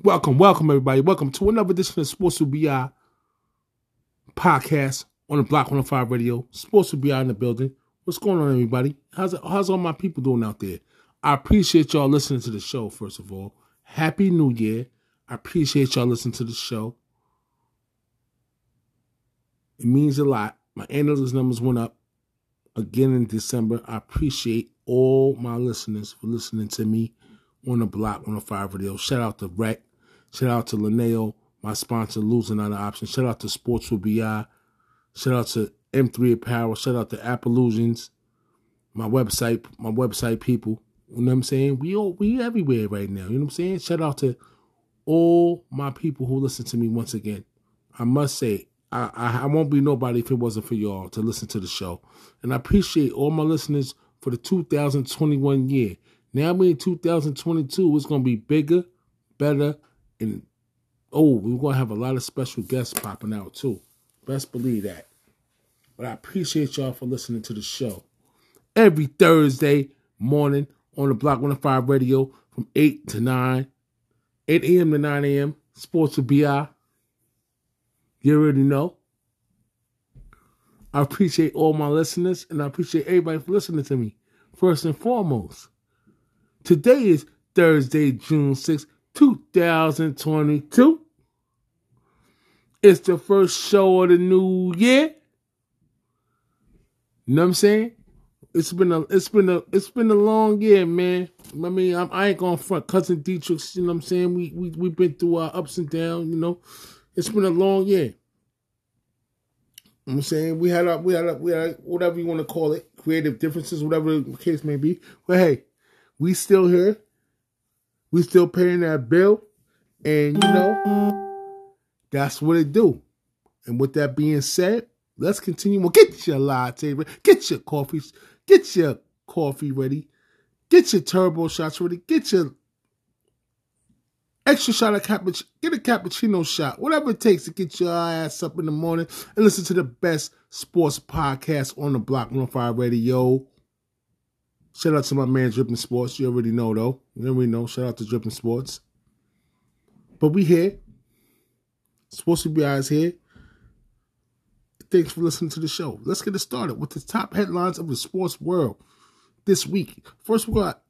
Welcome, welcome, everybody. Welcome to another edition of Sports with BI podcast on the Block 105 Radio. Sports with BI in the building. What's going on, everybody? How's how's all my people doing out there? I appreciate y'all listening to the show, first of all. Happy New Year. I appreciate y'all listening to the show. It means a lot. My analyst numbers went up again in December. I appreciate all my listeners for listening to me on the Block 105 Radio. Shout out to Rec. Shout out to Linneo, my sponsor, Losing Out of Option. Shout out to Sports with BI. Shout out to M3 Apparel. Shout out to Apple Illusions. My website, my website people. You know what I'm saying? We all we everywhere right now. You know what I'm saying? Shout out to all my people who listen to me once again. I must say, I, I, I won't be nobody if it wasn't for y'all to listen to the show. And I appreciate all my listeners for the 2021 year. Now we're in 2022. It's gonna be bigger, better, and oh, we're gonna have a lot of special guests popping out too. Best believe that. But I appreciate y'all for listening to the show every Thursday morning on the Block 105 Radio from 8 to 9, 8 a.m. to 9 a.m. Sports with BI. You already know. I appreciate all my listeners and I appreciate everybody for listening to me. First and foremost, today is Thursday, June 6th, 2022. It's the first show of the new year. You know what I'm saying? It's been a it's been a it's been a long year, man. I mean, I'm, I ain't gonna front cousin Dietrich. You know what I'm saying? We we we've been through our ups and downs. You know, it's been a long year. You know what I'm saying we had our we had our, we had our, whatever you want to call it, creative differences, whatever the case may be. But hey, we still here. We still paying that bill, and you know that's what it do. And with that being said, let's continue. Well, get your latte, get your coffee, get your coffee ready, get your turbo shots ready, get your extra shot of cappuccino, get a cappuccino shot, whatever it takes to get your ass up in the morning and listen to the best sports podcast on the Block 105 Radio. Shout out to my man Dripping Sports. You already know though. You already know. Shout out to Dripping Sports. But we here. Supposed to be eyes here. Thanks for listening to the show. Let's get it started with the top headlines of the sports world this week. First, we got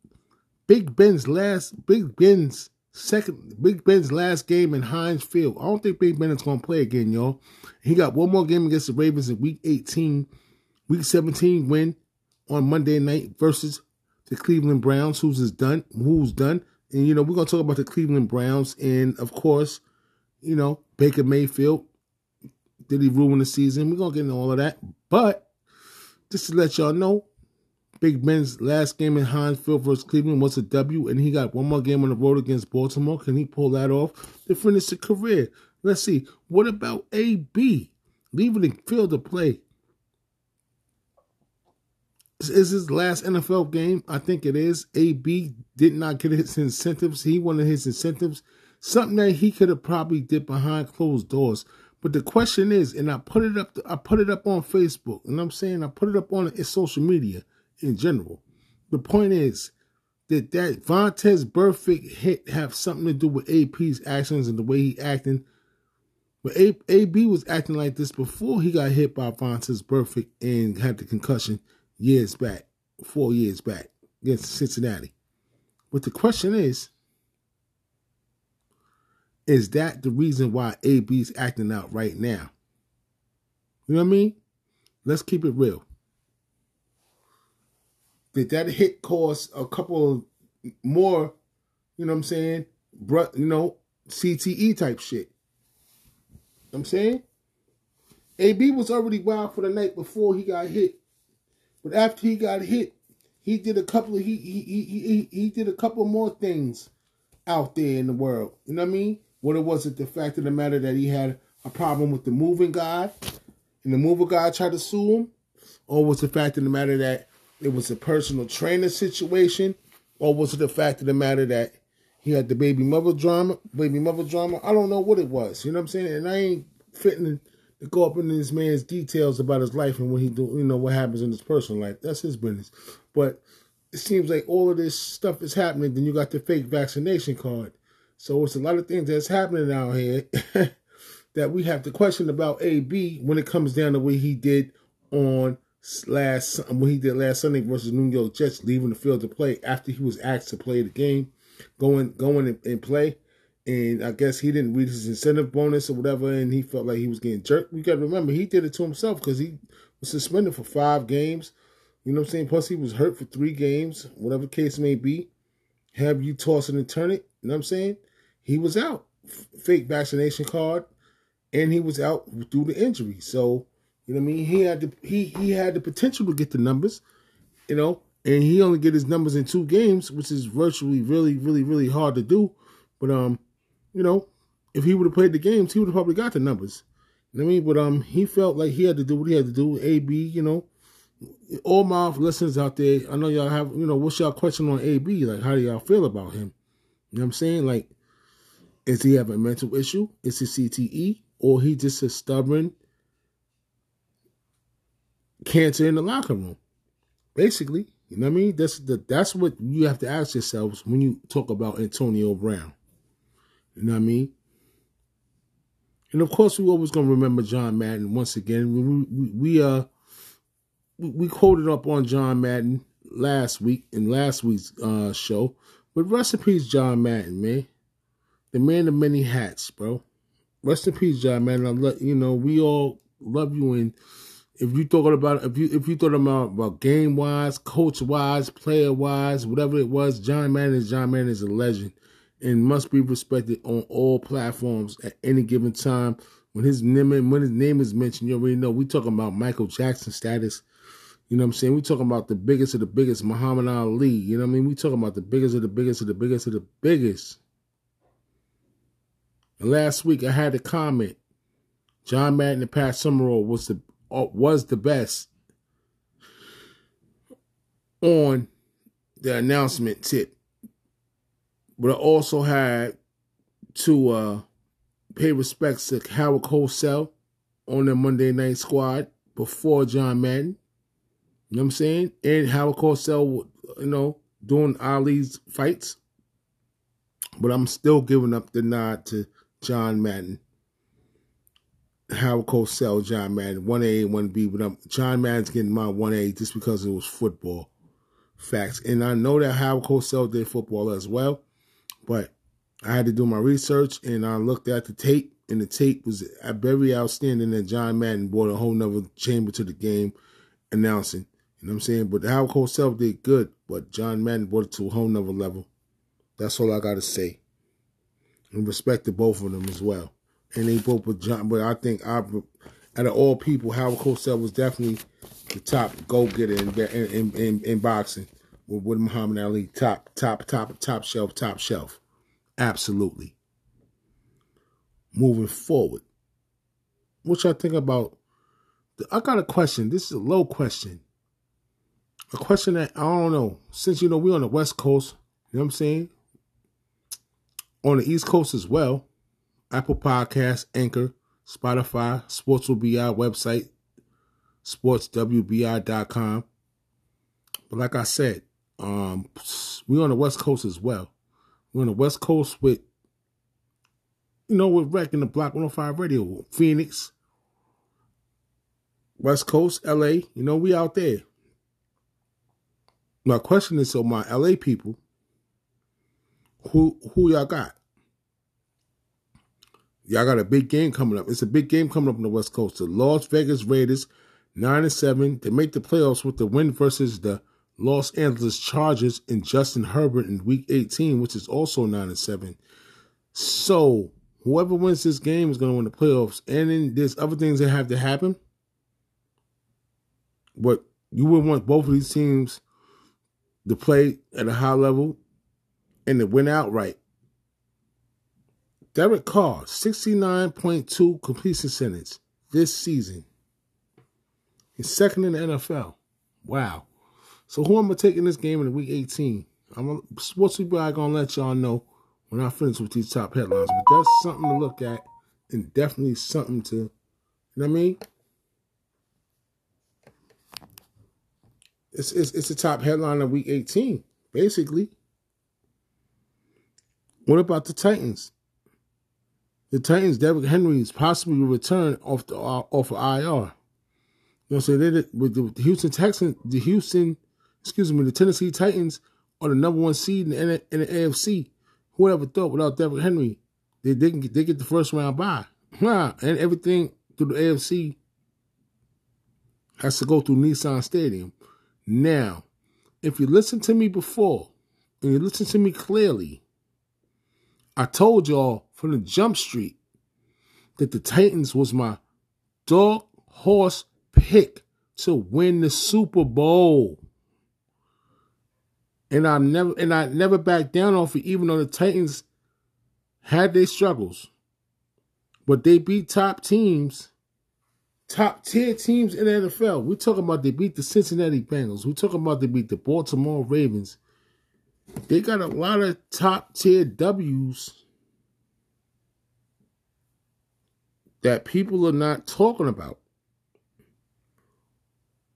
Big Ben's last Big Ben's second Big Ben's last game in Heinz Field. I don't think Big Ben is gonna play again, y'all. He got one more game against the Ravens in week 18, week 17 win on Monday night versus the Cleveland Browns, who's is done, who's done. And you know, we're gonna talk about the Cleveland Browns and of course, you know, Baker Mayfield. Did he ruin the season? We're gonna get into all of that. But just to let y'all know, Big Ben's last game in Field versus Cleveland was a W, and he got one more game on the road against Baltimore. Can he pull that off to finish the career? Let's see. What about AB? Leaving the field to play is his last NFL game. I think it is. AB did not get his incentives. He wanted his incentives, something that he could have probably did behind closed doors. But the question is, and I put it up, I put it up on Facebook, and I'm saying I put it up on social media in general. The point is that that Vontaze Burfict hit have something to do with AB's actions and the way he acting. But AB was acting like this before he got hit by Vontaze Burfict and had the concussion years back, four years back against Cincinnati. But the question is, is that the reason why AB's acting out right now? You know what I mean? Let's keep it real. Did that hit cause a couple more, you know what I'm saying? You know, CTE type shit. You know I'm saying? AB was already wild for the night before he got hit but after he got hit, he did a couple of he he he he, he did a couple more things out there in the world. You know what I mean? What it was it the fact of the matter that he had a problem with the moving guy, and the moving guy tried to sue him, or was it the fact of the matter that it was a personal trainer situation, or was it the fact of the matter that he had the baby mother drama, baby mother drama? I don't know what it was. You know what I'm saying? And I ain't fitting to go up into this man's details about his life and what he do, you know, what happens in his personal life. That's his business. But it seems like all of this stuff is happening. Then you got the fake vaccination card. So it's a lot of things that's happening out here that we have to question about AB when it comes down to what he did on last when he did last Sunday versus New York Jets, leaving the field to play after he was asked to play the game, going going and, and play. And I guess he didn't read his incentive bonus or whatever, and he felt like he was getting jerked. We got to remember he did it to himself because he was suspended for five games. You know what I'm saying? Plus he was hurt for three games, whatever case may be. Have you tossing and turning? You know what I'm saying? He was out, fake vaccination card, and he was out due to injury. So you know what I mean? He had the he he had the potential to get the numbers, you know, and he only get his numbers in two games, which is virtually really, really, really hard to do. But um, you know, if he would have played the games, he would have probably got the numbers. You know what I mean? But um, he felt like he had to do what he had to do. AB, you know, all my listeners out there, I know y'all have, you know, what's y'all question on AB? Like, how do y'all feel about him? You know what I'm saying? Like, is he have a mental issue? Is he CTE? Or he just a stubborn cancer in the locker room. Basically, you know what I mean? That's the that's what you have to ask yourselves when you talk about Antonio Brown. You know what I mean? And of course, we always gonna remember John Madden once again. We we, we uh we quoted up on John Madden last week in last week's uh show. But rest in peace, John Madden, man. The man of many hats, bro. Rest in peace, John Madden. I let you know we all love you and if you thought about if you if you thought about about game wise, coach wise, player wise, whatever it was, John Madden is John Madden is a legend and must be respected on all platforms at any given time. When his name when his name is mentioned, you already know we talking about Michael Jackson status. You know what I'm saying? We talking about the biggest of the biggest, Muhammad Ali. You know what I mean? We talking about the biggest of the biggest of the biggest of the biggest. And last week I had a comment. John Madden and Pat Summerall was the uh, was the best on the announcement tip. But I also had to uh, pay respects to Howard Cosell on the Monday Night Squad before John Madden. You know what I'm saying? And Howard Cosell, you know, doing Ali's fights. But I'm still giving up the nod to John Madden. Howard Cosell, John Madden, 1A 1B, but I'm, John Madden's getting my 1A just because it was football facts. And I know that Howard Cosell did football as well, but I had to do my research and I looked at the tape, and the tape was very outstanding. And John Madden brought a whole nother chamber to the game announcing. You know what I'm saying? But Howard Cosell did good, but John Madden brought it to a whole nother level. That's all I got to say. And respect to both of them as well and they both were John. But I think I, out of all people, Howard Cosell was definitely the top go getter in, in, in, in boxing with, with Muhammad Ali. Top, top, top, top shelf, top shelf. Absolutely. Moving forward, what y'all think about? I got a question. This is a low question. A question that I don't know. Since you know we're on the West Coast, you know what I'm saying? On the East Coast as well. Apple Podcasts, Anchor, Spotify, Sports BI website, sportswbi.com. But like I said, um, we're on the West Coast as well. We're on the West Coast with, you know, with wrecking the Block 105 Radio, Phoenix, West Coast, LA. You know, we out there. My question is, so my LA people, who who y'all got? Y'all got a big game coming up. It's a big game coming up on the West Coast. The Las Vegas Raiders, nine and seven, to make the playoffs with the win versus the Los Angeles Chargers and Justin Herbert in Week 18, which is also nine and seven. So whoever wins this game is going to win the playoffs. And then there's other things that have to happen. But you would want both of these teams to play at a high level and to win outright. Derek Carr, 69.2 completion percentage this season. He's second in the NFL. Wow. So who am I taking this game in week 18? I'm a sports people I gonna let y'all know when I finish with these top headlines. But that's something to look at and definitely something to you know what I mean? It's it's it's a top headline of week 18, basically. What about the Titans? The Titans, Derrick Henry is possibly return off the uh, off of IR. You know saying? They with the Houston Texans, the Houston, excuse me, the Tennessee Titans are the number one seed in the, in the AFC. Whoever thought without Derrick Henry, they they get, they get the first round bye. And everything through the AFC has to go through Nissan Stadium. Now, if you listen to me before and you listen to me clearly, I told y'all from the jump street that the Titans was my dog horse pick to win the Super Bowl. And I never and I never backed down off it, even though the Titans had their struggles. But they beat top teams, top tier teams in the NFL. We're talking about they beat the Cincinnati Bengals. We're talking about they beat the Baltimore Ravens. They got a lot of top tier W's that people are not talking about.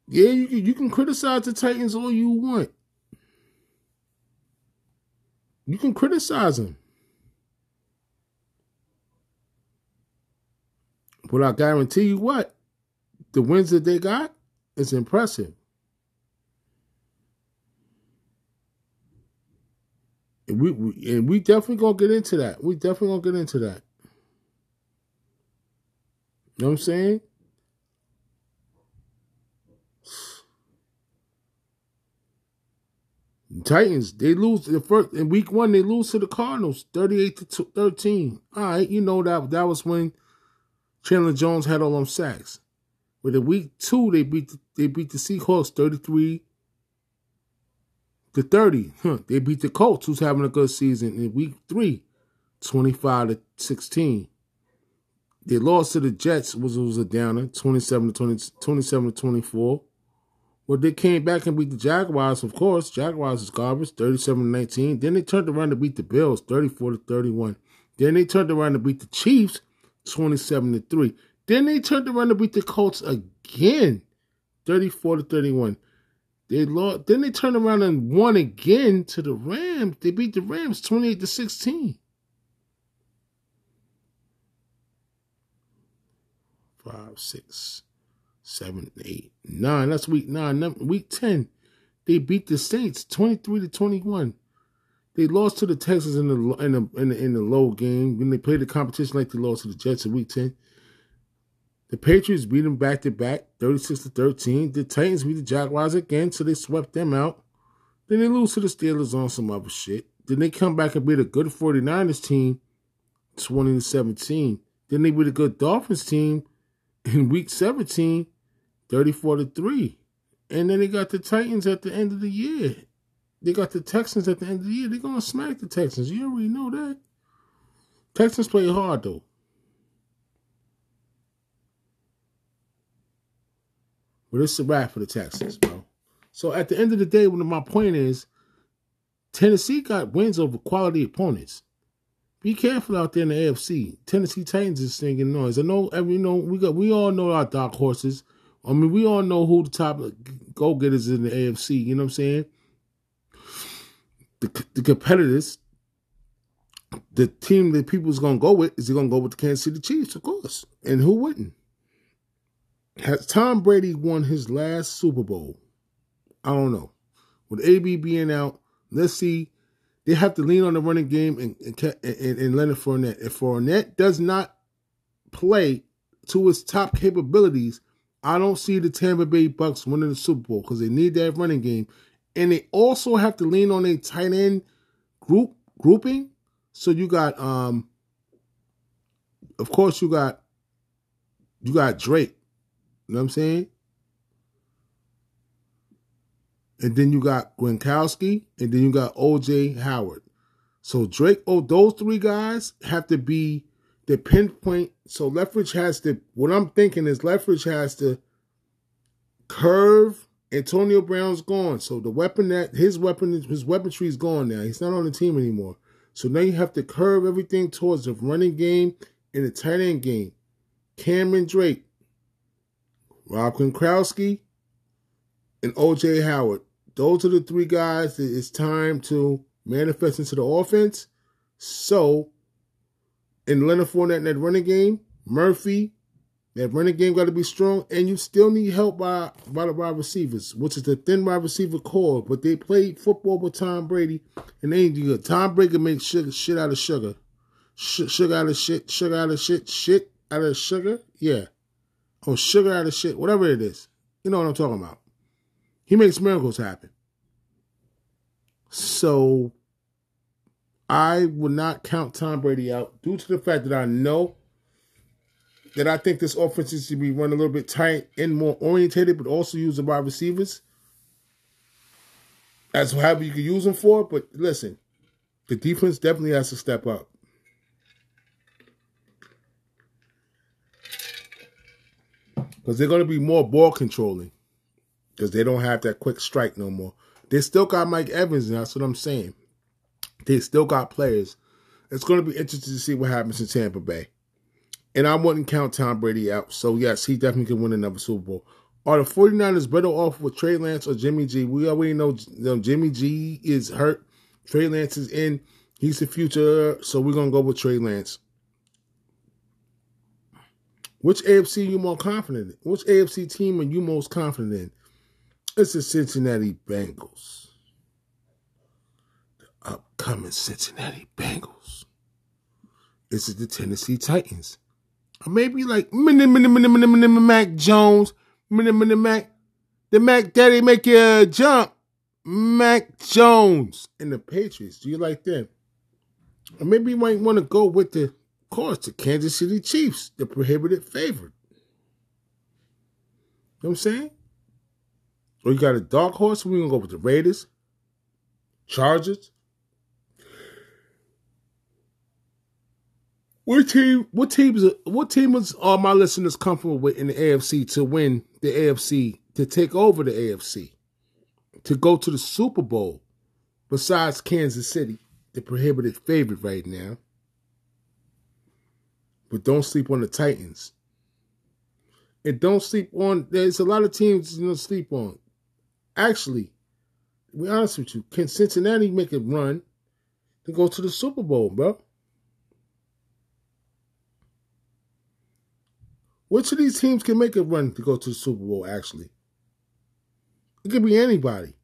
Yeah, you can, you can criticize the Titans all you want. You can criticize them. But I guarantee you what, the wins that they got is impressive. And we, we and we definitely gonna get into that. We definitely gonna get into that. You know what I'm saying? Titans, they lose the first in week one, they lose to the Cardinals 38 to 13. All right, you know that that was when Chandler Jones had all them sacks. But in week two, they beat the, they beat the Seahawks 33 to 30. Huh. They beat the Colts, who's having a good season in week three, 25 to 16. They lost to the Jets, which was a downer, 27 to 20, 27 to 24. Well, they came back and beat the Jaguars, of course. Jaguars is garbage, 37 19. Then they turned around to beat the Bills, 34 to 31. Then they turned around to beat the Chiefs, 27 to 3. Then they turned around to beat the Colts again, 34 to 31. They lost. Then they turned around and won again to the Rams. They beat the Rams 28 to 16. Five, six, seven, eight, nine. That's week nine. Week 10, they beat the Saints 23 to 21. They lost to the Texans in the in the in the, in the low game when they played the competition like they lost to the Jets in Week Ten. The Patriots beat them back to back, thirty six to thirteen. The Titans beat the Jaguars again, so they swept them out. Then they lose to the Steelers on some other shit. Then they come back and beat a good 49ers team, twenty to seventeen. Then they beat a good Dolphins team in Week 17, 34 to three. And then they got the Titans at the end of the year they got the Texans at the end of the year. They're gonna smack the Texans. You already know that. Texans play hard though. But it's a wrap for the Texans, bro. So at the end of the day, one of my point is, Tennessee got wins over quality opponents. Be careful out there in the AFC. Tennessee Titans is singing noise. I know every you know we got we all know our dark horses. I mean, we all know who the top go getters in the AFC. You know what I'm saying? the, the competitors, the team that people's to go with is he to go with the Kansas City Chiefs, of course. And who wouldn't? Has Tom Brady won his last Super Bowl? I don't know. With AB being out, let's see. They have to lean on the running game and, and, and, and Leonard Fournette. If Fournette does not play to his top capabilities, I don't see the Tampa Bay Bucks winning the Super Bowl because they need that running game and they also have to lean on a tight end group grouping. So you got um of course you got you got Brate. You know what I'm saying? And then you got Gronkowski, and then you got OJ Howard. So Brate, oh, those three guys have to be the pinpoint. So Leftwich has to. What I'm thinking is Leftwich has to curve Antonio Brown's gone, so the weapon that his weapon his weaponry is gone now. He's not on the team anymore. So now you have to curve everything towards the running game and the tight end game. Cameron Brate, Rob Gronkowski, and OJ Howard. Those are the three guys that it's time to manifest into the offense So, in Leonard Fournette in that running game, Murphy, that running game got to be strong, and you still need help by by the wide receivers, which is the thin wide receiver core. But they played football with Tom Brady, and they ain't good. Tom Brady makes sugar, shit out of sugar, Sh- sugar out of shit, sugar out of shit, shit out of sugar. Yeah, or sugar out of shit, whatever it is. You know what I'm talking about. He makes miracles happen. So I would not count Tom Brady out due to the fact that I know that I think this offense is to be run a little bit tight and more orientated, but also use the wide receivers. That's however you can use them for. But listen, the defense definitely has to step up. Because they're going to be more ball controlling. Because they don't have that quick strike no more. They still got Mike Evans, and that's what I'm saying. They still got players. It's going to be interesting to see what happens in Tampa Bay. And I wouldn't count Tom Brady out. So, yes, he definitely can win another Super Bowl. Are the 49ers better off with Trey Lance or Jimmy G? We already know Jimmy G is hurt. Trey Lance is in. He's the future. So, we're going to go with Trey Lance. Which AFC are you more confident in? Which AFC team are you most confident in? It's the Cincinnati Bengals. The upcoming Cincinnati Bengals. Is it the Tennessee Titans? Or maybe like mini, mini, mini, mini, mini, Mac Jones, mini, mini, Mac, the Mac Daddy make you jump, Mac Jones, and the Patriots. Do you like them? Or maybe you might want to go with the, of course, the Kansas City Chiefs, the prohibited favorite. You know what I'm saying? Or you got a dark horse? We're gonna go with the Raiders, Chargers. What team? What teams? What teams are my listeners comfortable with in the AFC to win the AFC to take over the AFC to go to the Super Bowl? Besides Kansas City, the prohibited favorite right now. But don't sleep on the Titans. And don't sleep on. There's a lot of teams you don't sleep on. Actually, be honest with you, can Cincinnati make a run to go to the Super Bowl, bro? Which of these teams can make a run to go to the Super Bowl, actually? It could be anybody.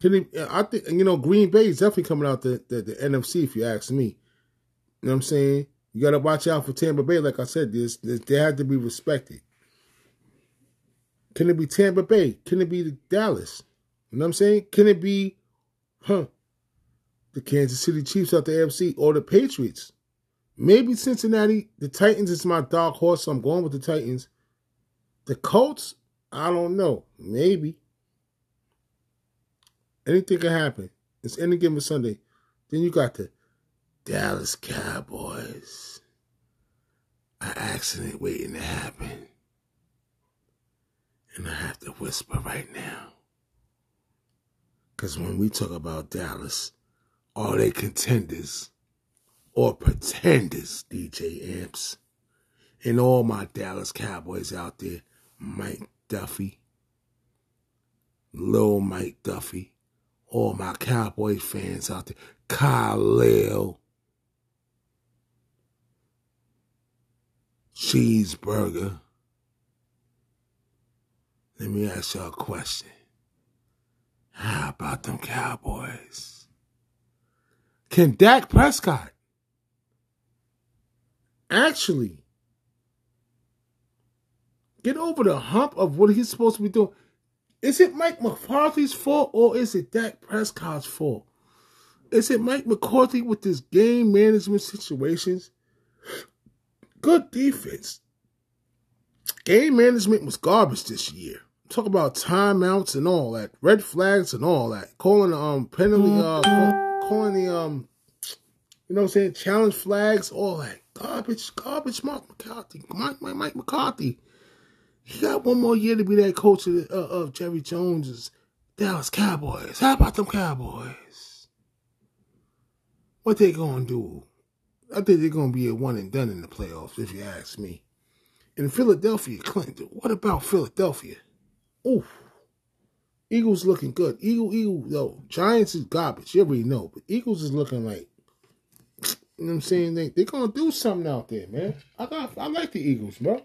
Can I think, you know, Green Bay is definitely coming out the, the, the NFC, if you ask me. You know what I'm saying? You got to watch out for Tampa Bay. Like I said, this, this, they have to be respected. Can it be Tampa Bay? Can it be the Dallas? You know what I'm saying? Can it be, huh, the Kansas City Chiefs out the AFC or the Patriots? Maybe Cincinnati. The Titans is my dark horse, so I'm going with the Titans. The Colts, I don't know. Maybe. Anything can happen. It's any given Sunday. Then you got the Dallas Cowboys. An accident waiting to happen. And I have to whisper right now. Because when we talk about Dallas, all they contenders or pretenders, DJ Amps, and all my Dallas Cowboys out there, Mike Duffy, Lil Mike Duffy, all my Cowboy fans out there, Kyle Cheeseburger, let me ask y'all a question. How about them Cowboys? Can Dak Prescott actually get over the hump of what he's supposed to be doing? Is it Mike McCarthy's fault or is it Dak Prescott's fault? Is it Mike McCarthy with his game management situations? Good defense. Game management was garbage this year. Talk about timeouts and all that, red flags and all that, calling um penalty, uh, calling the um, you know what I'm saying, challenge flags, all that garbage, garbage. Mark McCarthy, Mike, Mike, Mike McCarthy. He got one more year to be that coach of, uh, of Jerry Jones's Dallas Cowboys. How about them Cowboys? What they gonna do? I think they're gonna be a one and done in the playoffs, if you ask me. In Philadelphia, Clinton. What about Philadelphia? Oof. Eagles looking good. Eagle, Eagle, though. Giants is garbage. You already know. But Eagles is looking like You know what I'm saying? They they gonna do something out there, man. I got I like the Eagles, bro.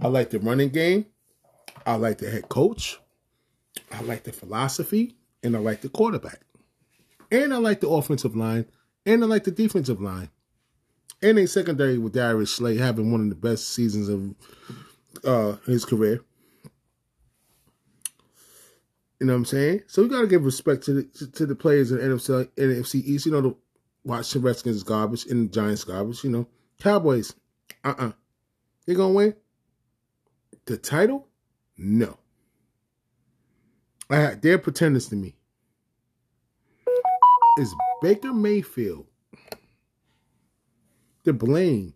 I like the running game. I like the head coach. I like the philosophy, and I like the quarterback. And I like the offensive line, and I like the defensive line. And a secondary with Darius Slay having one of the best seasons of uh, his career. You know what I'm saying? So we gotta give respect to the to, the players in NFC NFC East. You know, the Washington Redskins is garbage and the Giants garbage. You know, Cowboys, uh uh-uh. uh, they gonna win the title? No. I, they're pretenders to me. Is Baker Mayfield the blame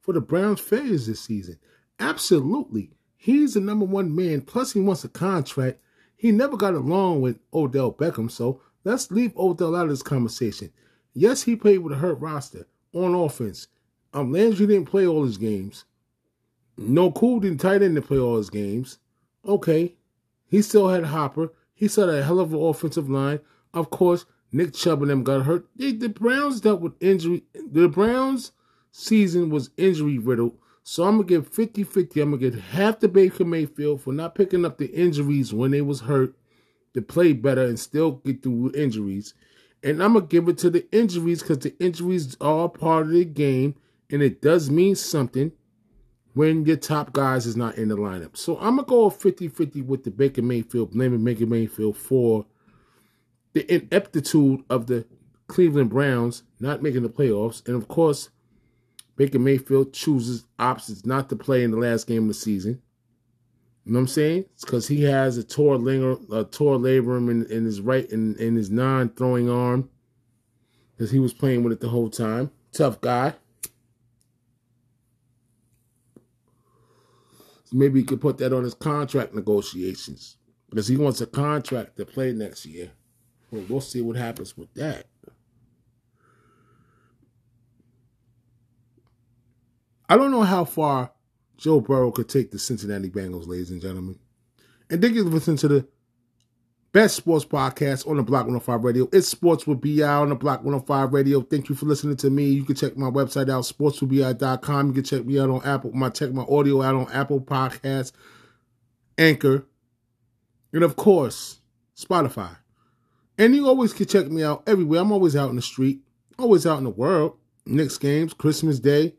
for the Browns' failures this season? Absolutely. He's the number one man, plus he wants a contract. He never got along with Odell Beckham, so let's leave Odell out of this conversation. Yes, he played with a hurt roster on offense. Um, Landry didn't play all his games. Njoku didn't tight end to play all his games. Okay. He still had Hooper. He still had a hell of an offensive line. Of course, Nick Chubb and them got hurt. The Browns dealt with injury. The Browns season was injury riddled. So I'm to give 50 50. I'm to get half the Baker Mayfield for not picking up the injuries when they was hurt to play better and still get through injuries. And I'm to give it to the injuries because the injuries are part of the game and it does mean something when your top guys is not in the lineup. So I'm to go 50 50 with the Baker Mayfield, blaming Baker Mayfield for the ineptitude of the Cleveland Browns not making the playoffs. And of course, Baker Mayfield chooses options not to play in the last game of the season. You know what I'm saying? It's because he has a torn linger, a labrum in, in his right in, in his non-throwing arm, because he was playing with it the whole time. Tough guy. maybe he could put that on his contract negotiations because he wants a contract to play next year. Well, we'll see what happens with that. I don't know how far Joe Burrow could take the Cincinnati Bengals, ladies and gentlemen. And thank you for listening to the best sports podcast on the Block 105 Radio. It's Sports with BI on the Block 105 Radio. Thank you for listening to me. You can check my website out, sportswithbi.com. You can check me out on Apple, my check my audio out on Apple Podcasts, Anchor, and of course, Spotify. And you always can check me out everywhere. I'm always out in the street, always out in the world. Knicks games, Christmas Day.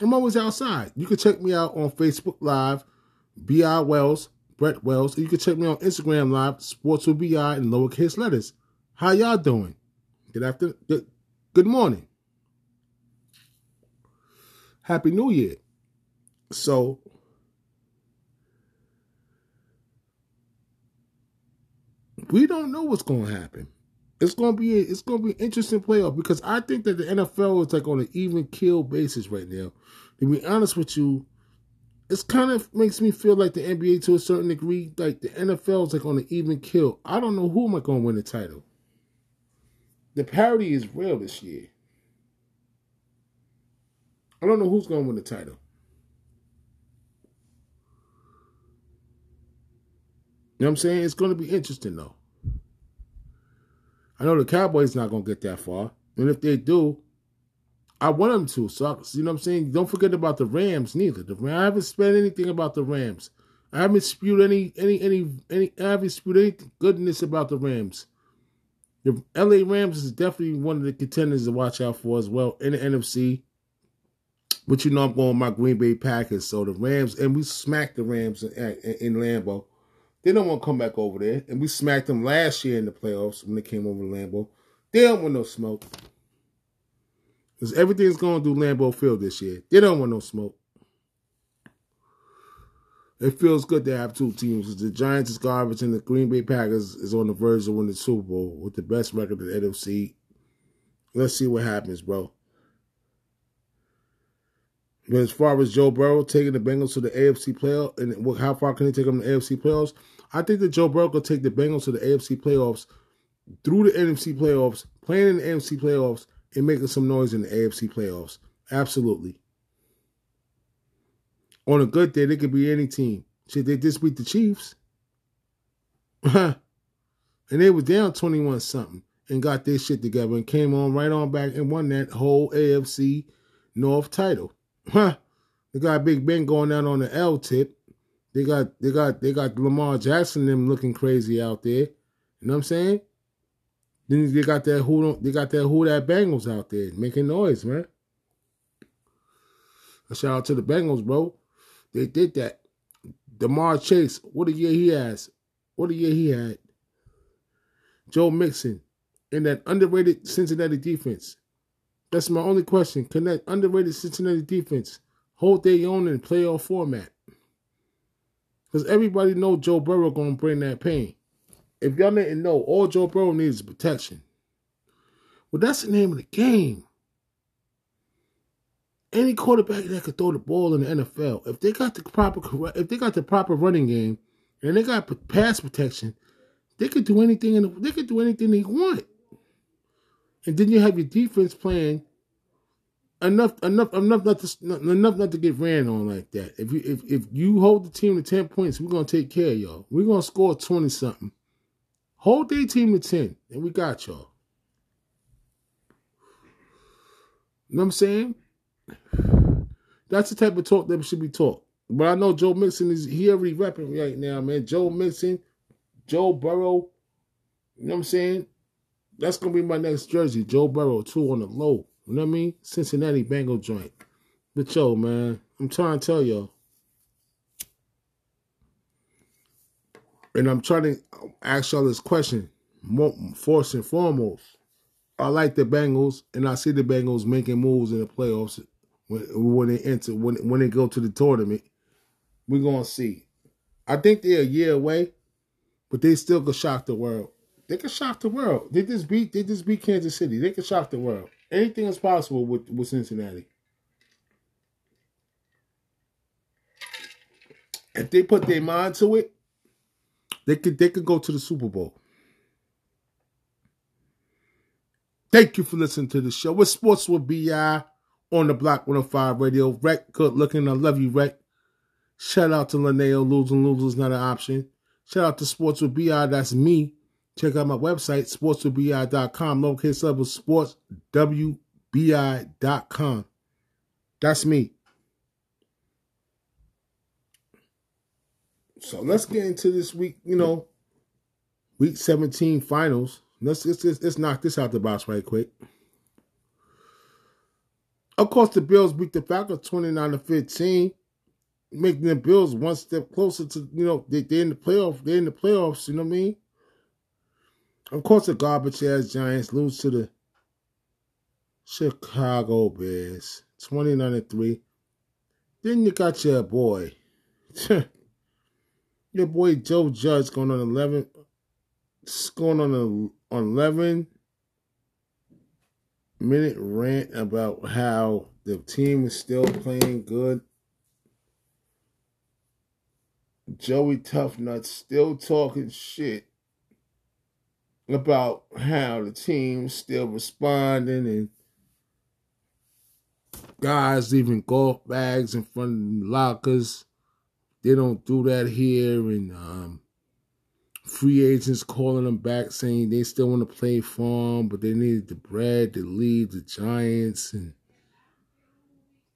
I'm always outside. You can check me out on Facebook Live, BI Wells, Brett Wells. You can check me on Instagram Live, Sports with BI in lowercase letters. How y'all doing? Good afternoon. Good, good morning. Happy New Year. So, we don't know what's going to happen. It's gonna be a, it's gonna be an interesting playoff because I think that the NFL is like on an even kill basis right now. To be honest with you, it's kind of makes me feel like the NBA to a certain degree, like the NFL is like on an even kill. I don't know who am I going to win the title. The parity is real this year. I don't know who's going to win the title. You know what I'm saying? It's going to be interesting though. I know the Cowboys not going to get that far, and if they do, I want them to. So you know what I'm saying. Don't forget about the Rams neither. The I haven't said anything about the Rams. I haven't spewed any any any any. I haven't spewed any goodness about the Rams. The LA Rams is definitely one of the contenders to watch out for as well in the NFC. But you know I'm going my Green Bay Packers. So the Rams and we smacked the Rams in, in, in Lambeau. They don't want to come back over there, and we smacked them last year in the playoffs when they came over to Lambeau. They don't want no smoke. Because everything's going through Lambeau Field this year. They don't want no smoke. It feels good to have two teams. The Giants is garbage and the Green Bay Packers is on the verge of winning the Super Bowl with the best record in the NFC. Let's see what happens, bro. But as far as Joe Burrow taking the Bengals to the AFC playoff, and how far can he take them to the AFC playoffs? I think that Joe Burrow could take the Bengals to the AFC playoffs through the NFC playoffs, playing in the NFC playoffs, and making some noise in the AFC playoffs. Absolutely. On a good day, they could be any team. Should they just beat the Chiefs? And they was down 21 something and got their shit together and came on right on back and won that whole AFC North title. Huh. They got Big Ben going out on the L tip. They got they got they got Lamar Jackson them looking crazy out there. You know what I'm saying? Then they got that who they got that who that Bengals out there making noise, man. A shout out to the Bengals, bro. They did that. Ja'Marr Chase, what a year he has. What a year he had. Joe Mixon in that underrated Cincinnati defense. That's my only question. Can that underrated Cincinnati defense hold their own in playoff format? Because everybody know Joe Burrow gonna bring that pain. If y'all didn't know, all Joe Burrow needs is protection. Well, that's the name of the game. Any quarterback that could throw the ball in the NFL, if they got the proper if they got the proper running game and they got pass protection, they could do anything in the, they could do anything they want. And then you have your defense playing enough enough enough not to enough not to get ran on like that. If you if if you hold the team to ten points, we're gonna take care of y'all. We're gonna score twenty something. Hold their team to ten, and we got y'all. You know what I'm saying? That's the type of talk that should be taught. But I know Joe Mixon is he already repping right now, man. Joe Mixon, Joe Burrow. You know what I'm saying? That's gonna be my next jersey. Joe Burrow, two on the low. You know what I mean? Cincinnati Bengal joint. But yo, man, I'm trying to tell y'all. And I'm trying to ask y'all this question. First and foremost, I like the Bengals, and I see the Bengals making moves in the playoffs when, when they enter when when they go to the tournament. We're gonna see. I think they're a year away, but they still could shock the world. They could shock the world. They just beat they just beat Kansas City. They could shock the world. Anything is possible with, with Cincinnati. If they put their mind to it, they could they could go to the Super Bowl. Thank you for listening to the show. With Sports with BI on the Block 105 Radio. Rec, good looking. I love you, Rec. Shout out to Linneo. Losing, losing not an option. Shout out to Sports with BI. That's me. Check out my website, sportswithbi.com, lowercase level sportswbi.com. That's me. So let's get into this week, you know, week 17 finals. Let's, let's, let's knock this out the box right quick. Of course, the Bills beat the Falcons 29 to 15, making the Bills one step closer to, you know, they, they're in the playoff. They're in the playoffs, you know what I mean? Of course, the garbage ass Giants lose to the Chicago Bears, 29 to 3. Then you got your boy, your boy Joe Judge going on 11, going on a, on 11 minute rant about how the team is still playing good. Joey Toughnut still talking shit about how the team's still responding and guys leaving golf bags in front of lockers. They don't do that here, and um, free agents calling them back saying they still want to play for them, but they needed the bread to leave the Giants. And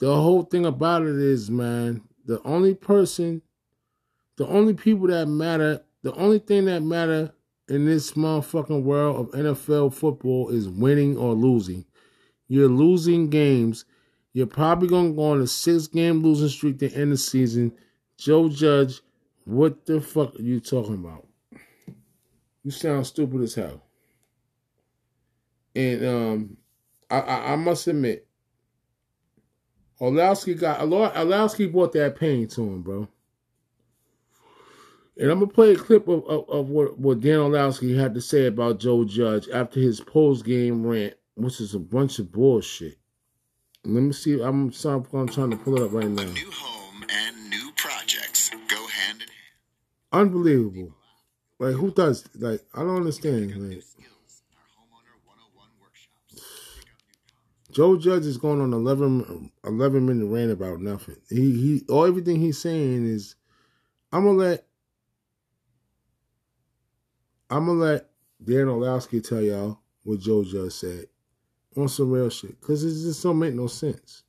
the whole thing about it is, man, the only person, the only people that matter, the only thing that matter in this motherfucking world of NFL football is winning or losing. You're losing games. You're probably to go on a six game losing streak to end the season. Joe Judge, what the fuck are you talking about? You sound stupid as hell. And um, I, I, I must admit, Orlovsky got Orlovsky brought that pain to him, bro. And I'm gonna play a clip of, of, of what, what Dan Orlovsky had to say about Joe Judge after his post game rant, which is a bunch of bullshit. Let me see. I'm sorry, I'm trying to pull it up right now. New home and new projects go hand in hand. Unbelievable. Like who does? Like I don't understand. Like Joe Judge is going on 11, 11 minute rant about nothing. He he all everything he's saying is, I'm gonna let I'm gonna let Dan Orlovsky tell y'all what Joe Judge said on some real shit because it just don't make no sense.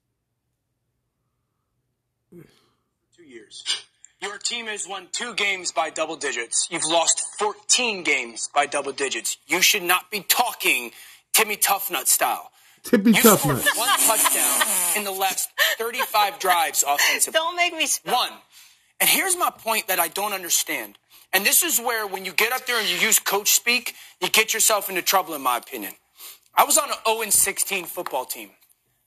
Two years. Your team has won two games by double digits. You've lost 14 games by double digits. You should not be talking Timmy Toughnut style. Tippy You tough scored one touchdown in the last 35 drives offensively. Don't make me spell. One. And here's my point that I don't understand. And this is where, when you get up there and you use coach speak, you get yourself into trouble, in my opinion. I was on an 0 16 football team.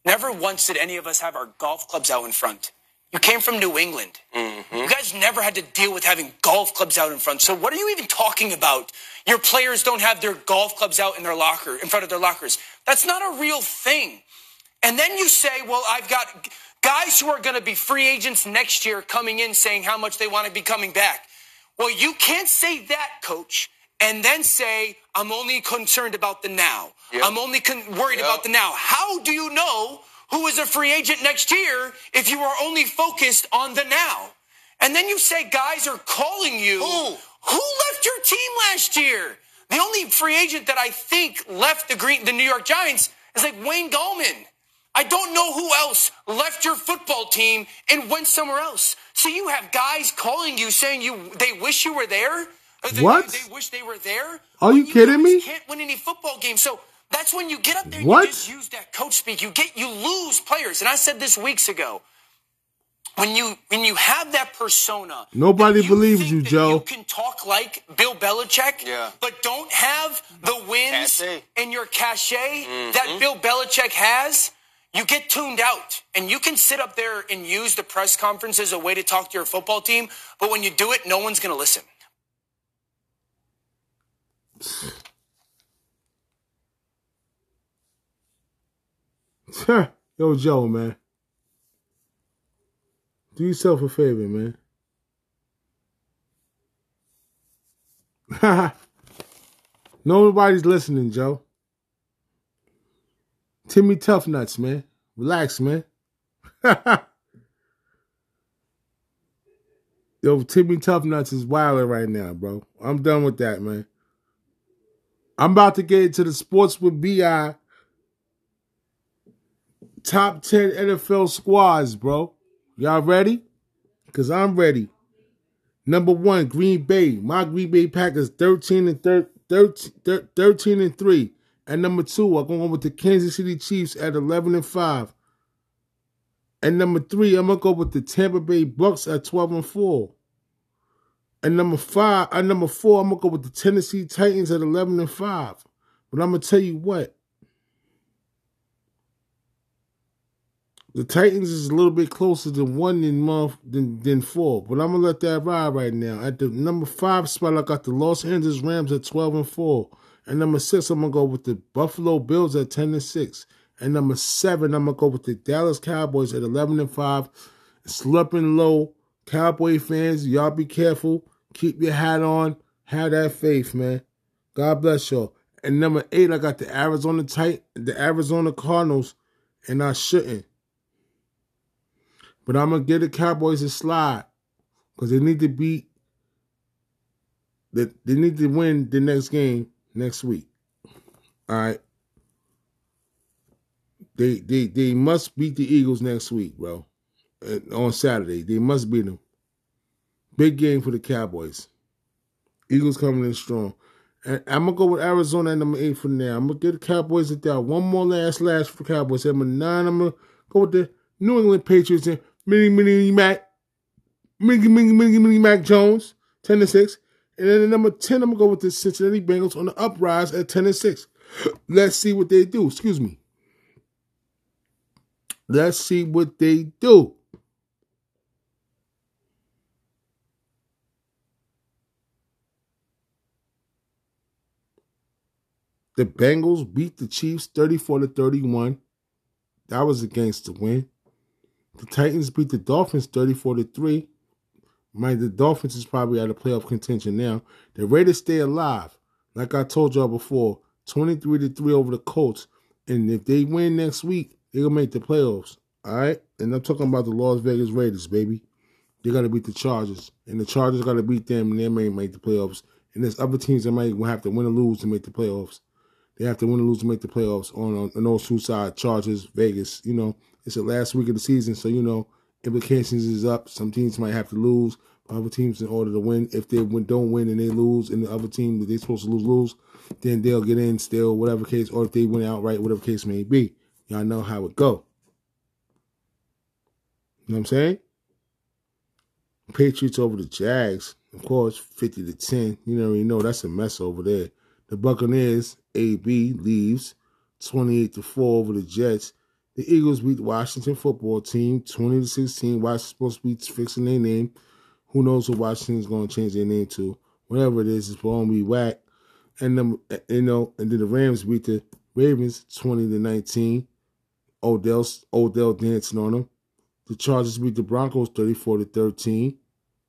Never once did any of us have our golf clubs out in front. You came from New England. Mm-hmm. You guys never had to deal with having golf clubs out in front. So what are you even talking about? Your players don't have their golf clubs out in their locker, in front of their lockers. That's not a real thing. And then you say, well, I've got guys who are going to be free agents next year coming in saying how much they want to be coming back. Well, you can't say that, coach, and then say, I'm only concerned about the now. I'm only con- worried about the now. How do you know who is a free agent next year if you are only focused on the now? And then you say guys are calling you. Who? Who left your team last year? The only free agent that I think left the Green, the New York Giants is like Wayne Gallman. I don't know who else left your football team and went somewhere else. So you have guys calling you saying you they wish you were there. Uh, they- What? They, wish they were there. Are when you kidding me? Can't win any football games. So that's when you get up there and What? you just use that coach speak. You get you lose players. And I said this weeks ago. When you when you have that persona, Nobody that believes you, Joe. You can talk like Bill Belichick, Yeah. but don't have the wins Cachet. and your cachet that mm-hmm. Bill Belichick has. You get tuned out, and you can sit up there and use the press conference as a way to talk to your football team. But when you do it, no one's going to listen. Yo, Joe, man. Do yourself a favor, man. Nobody's listening, Joe. Timmy Tough Nuts, man. Relax, man. Yo, Timmy Tough Nuts is wilding right now, bro. I'm done with that, man. I'm about to get into the sports with BI top 10 NFL squads, bro. Y'all ready? Because I'm ready. Number one, Green Bay. My Green Bay Packers 13 and thir- 13, thir- 13 and 3. And number two, I'm going with the Kansas City Chiefs at 11 and 5. And number three, I'm gonna go with the Tampa Bay Bucks at 12 and 4. And number five, at number four, I'm gonna go with the Tennessee Titans at 11 and 5. But I'm gonna tell you what, The Titans is a little bit closer than one in month than than four, but I'm gonna let that ride right now. At the number five spot, I got the Los Angeles Rams at twelve and four, and number six, I'm gonna go with the Buffalo Bills at ten and six, and number seven, I'm gonna go with the Dallas Cowboys at eleven and five. Slumping low, Cowboy fans, y'all be careful. Keep your hat on. Have that faith, man. God bless y'all. And number eight, I got the Arizona Tight, the Arizona Cardinals, and I shouldn't. But I'm gonna give the Cowboys a slide because they need to beat. They, they need to win the next game next week. All right. They they they must beat the Eagles next week, bro. On Saturday, they must beat them. Big game for the Cowboys. Eagles coming in strong. And I'm gonna go with Arizona at number eight for now. I'm gonna get the Cowboys at that. One more last last for Cowboys. At number nine, I'm gonna go with the New England Patriots and Mini Mini Mac, Mini Mini Mini Mini Mac Jones, ten to six. And then at number ten, I'm gonna go with the Cincinnati Bengals on the uprise at ten and six. Let's see what they do. Excuse me. Let's see what they do. The Bengals beat the Chiefs 34 to 31. That was against the win. The Titans beat the Dolphins 34 to 3. Mind the Dolphins is probably out of playoff contention now. The Raiders stay alive. Like I told y'all before, 23 to 3 over the Colts. And if they win next week, they're gonna make the playoffs. Alright? And I'm talking about the Las Vegas Raiders, baby. They're gonna beat the Chargers. And the Chargers gotta beat them and they may make the playoffs. And there's other teams that might have to win or lose to make the playoffs. They have to win or lose to make the playoffs on, on, those two sides, Chargers, Vegas. You know, it's the last week of the season, so you know implications is up. Some teams might have to lose. Other teams, in order to win, if they don't win and they lose, and the other team that they're supposed to lose lose, then they'll get in still, whatever case, or if they win outright, whatever case may be. Y'all know how it go. You know what I'm saying? Patriots over the Jags, of course, 50 to 10. You know, you know that's a mess over there. The Buccaneers, AB leaves 28 to 4 over the Jets. The Eagles beat Washington football team 20 to 16. Washington's supposed to be fixing their name. Who knows what Washington's going to change their name to? Whatever it is, it's going to be whack. And then, you know, and then the Rams beat the Ravens 20 to 19. Odell, Odell dancing on them. The Chargers beat the Broncos 34 to 13,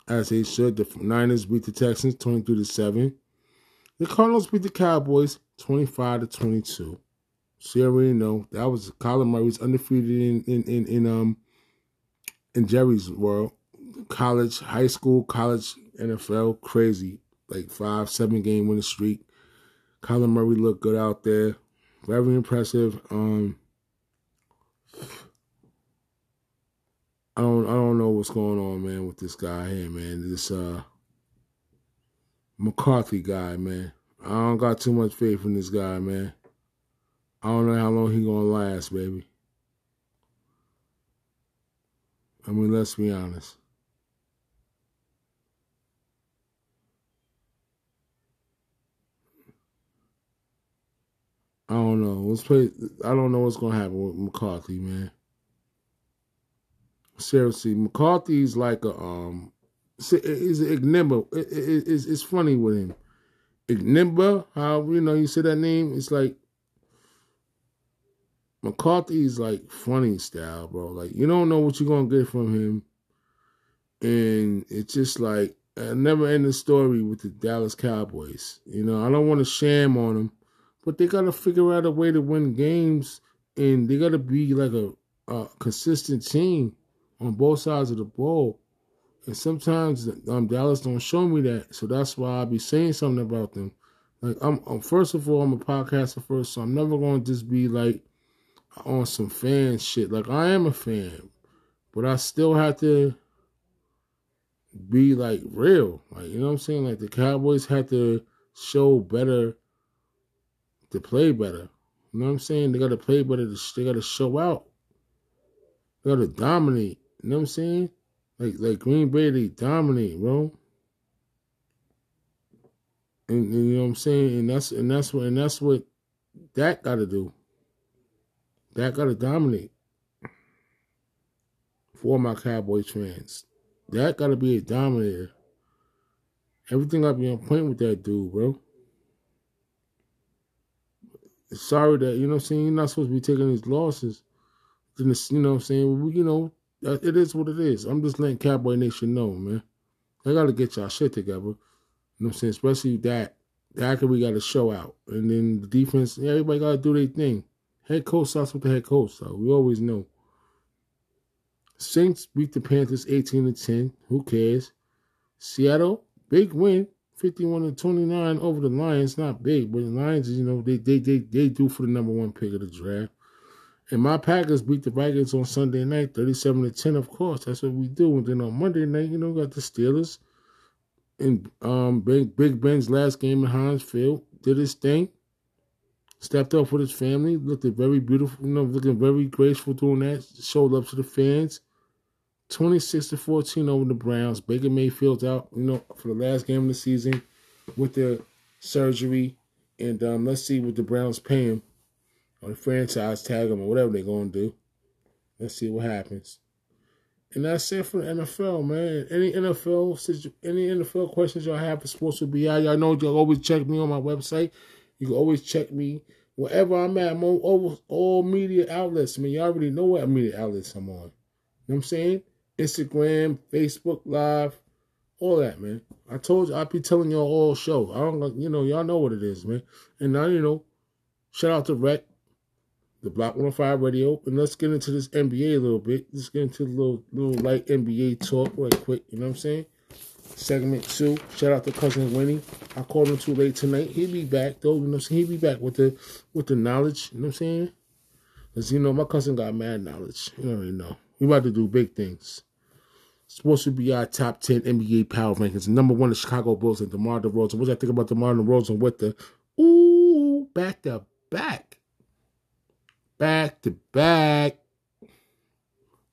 as they should. The Niners beat the Texans 23 to 7. The Cardinals beat the Cowboys 25 to 22. So you already know that was Kyler Murray's undefeated in in in, in um in Jerry's world. College, high school, college, NFL, crazy. Like five, seven game winning streak. Kyler Murray looked good out there. Very impressive. Um I don't I don't know what's going on, man, with this guy here, man. This uh McCarthy guy, man. I don't got too much faith in this guy, man. I don't know how long he gonna last, baby. I mean, let's be honest. I don't know. Let's play. I don't know what's gonna happen with McCarthy, man. Seriously, McCarthy's like a um. An Ignimba. It, it, it's, it's funny with him. Ignimba, how you know you say that name? It's like McCarthy's like funny style, bro. Like you don't know what you're gonna get from him, and it's just like a never ending story with the Dallas Cowboys. You know, I don't want to sham on them but they gotta figure out a way to win games, and they gotta be like a, a consistent team on both sides of the ball. And sometimes um, Dallas don't show me that, so that's why I be saying something about them. Like I'm, I'm first of all, I'm a podcaster first, so I'm never gonna just be like on some fan shit. Like I am a fan, but I still have to be like real. Like you know what I'm saying? Like the Cowboys have to show better to play better. You know what I'm saying? They got to play better. They got to show out. They got to dominate. You know what I'm saying? Like like Green Bay, they dominate, bro. And, and, you know what I'm saying? And that's and that's what and that's what that got to do. That got to dominate for my Cowboys fans. That got to be a dominator. Everything got to be on point with that dude, bro sorry that, you know what I'm saying, you're not supposed to be taking these losses. Then you know what I'm saying, you know, it is what it is. I'm just letting Cowboy Nation know, man. I gotta get y'all shit together. You know what I'm saying? Especially that that we gotta show out. And then the defense, yeah, everybody gotta do their thing. Head coach starts with the head coach, so we always know. Saints beat the Panthers 18 to 10. Who cares? Seattle, big win. 51 to 29 over the Lions. Not big, but the Lions, you know, they they they they do for the number one pick of the draft. And my Packers beat the Vikings on Sunday night, 37 to 10, of course. That's what we do. And then on Monday night, you know, got the Steelers. And um Big Big Ben's last game in Heinz Field did his thing. Stepped up with his family, looked very beautiful, you know, looking very graceful doing that. Showed up to the fans. 26 to 14 over the Browns. Baker Mayfield's out, you know, for the last game of the season with the surgery. And um, let's see what the Browns pay him or franchise tag him or whatever they're to do. Let's see what happens. And that's it for the NFL, man. Any NFL any NFL questions y'all have for Sports with BI, y'all know y'all always check me on my website. You can always check me wherever I'm at. I'm on all, all media outlets. I mean, y'all already know what media outlets I'm on. You know what I'm saying? Instagram, Facebook Live, all that, man. I told you I'd be telling y'all all show. I don't, you know, y'all know what it is, man. And now, you know, shout out to Rec, the Block 105 Radio, and let's get into this NBA a little bit. Let's get into a little, little light NBA talk right quick. You know what I'm saying? segment two. Shout out to cousin Winnie. I called him too late tonight. He'll be back though. You know what I'm saying? He'll be back with the with the knowledge. You know what I'm saying? Cause you know my cousin got mad knowledge. You already know. We about to do big things. Supposed to be our top ten NBA power rankings. Number one, the Chicago Bulls and DeMar DeRozan. What do I think about DeMar DeRozan with the ooh back to back, back to back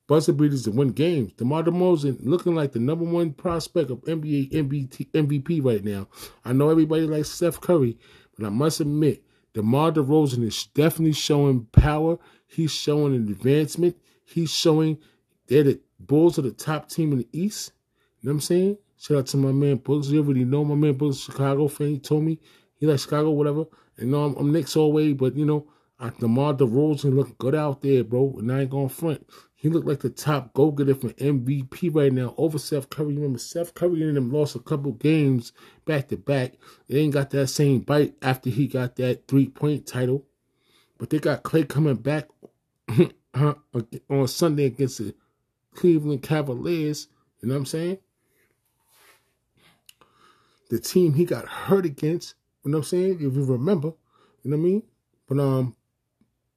buzzer beaters to win games. DeMar DeRozan looking like the number one prospect of NBA MVP, right now. I know everybody likes Steph Curry, but I must admit, DeMar DeRozan is definitely showing power. He's showing an advancement. He's showing they're the Bulls are the top team in the East. You know what I'm saying? Shout out to my man Brooks. You already know my man Brooks, Chicago fan. He told me he likes Chicago, whatever. And you know I'm, I'm Knicks all way, but you know, DeMar DeRozan looking good out there, bro. And I ain't going front. He looked like the top go getter for MVP right now over Seth Curry. Remember, Seth Curry and them lost a couple games back to back. They ain't got that same bite after he got that three point title. But they got Klay coming back on Sunday against the Cleveland Cavaliers. You know what I'm saying? The team he got hurt against. You know what I'm saying? If you remember. You know what I mean? But um,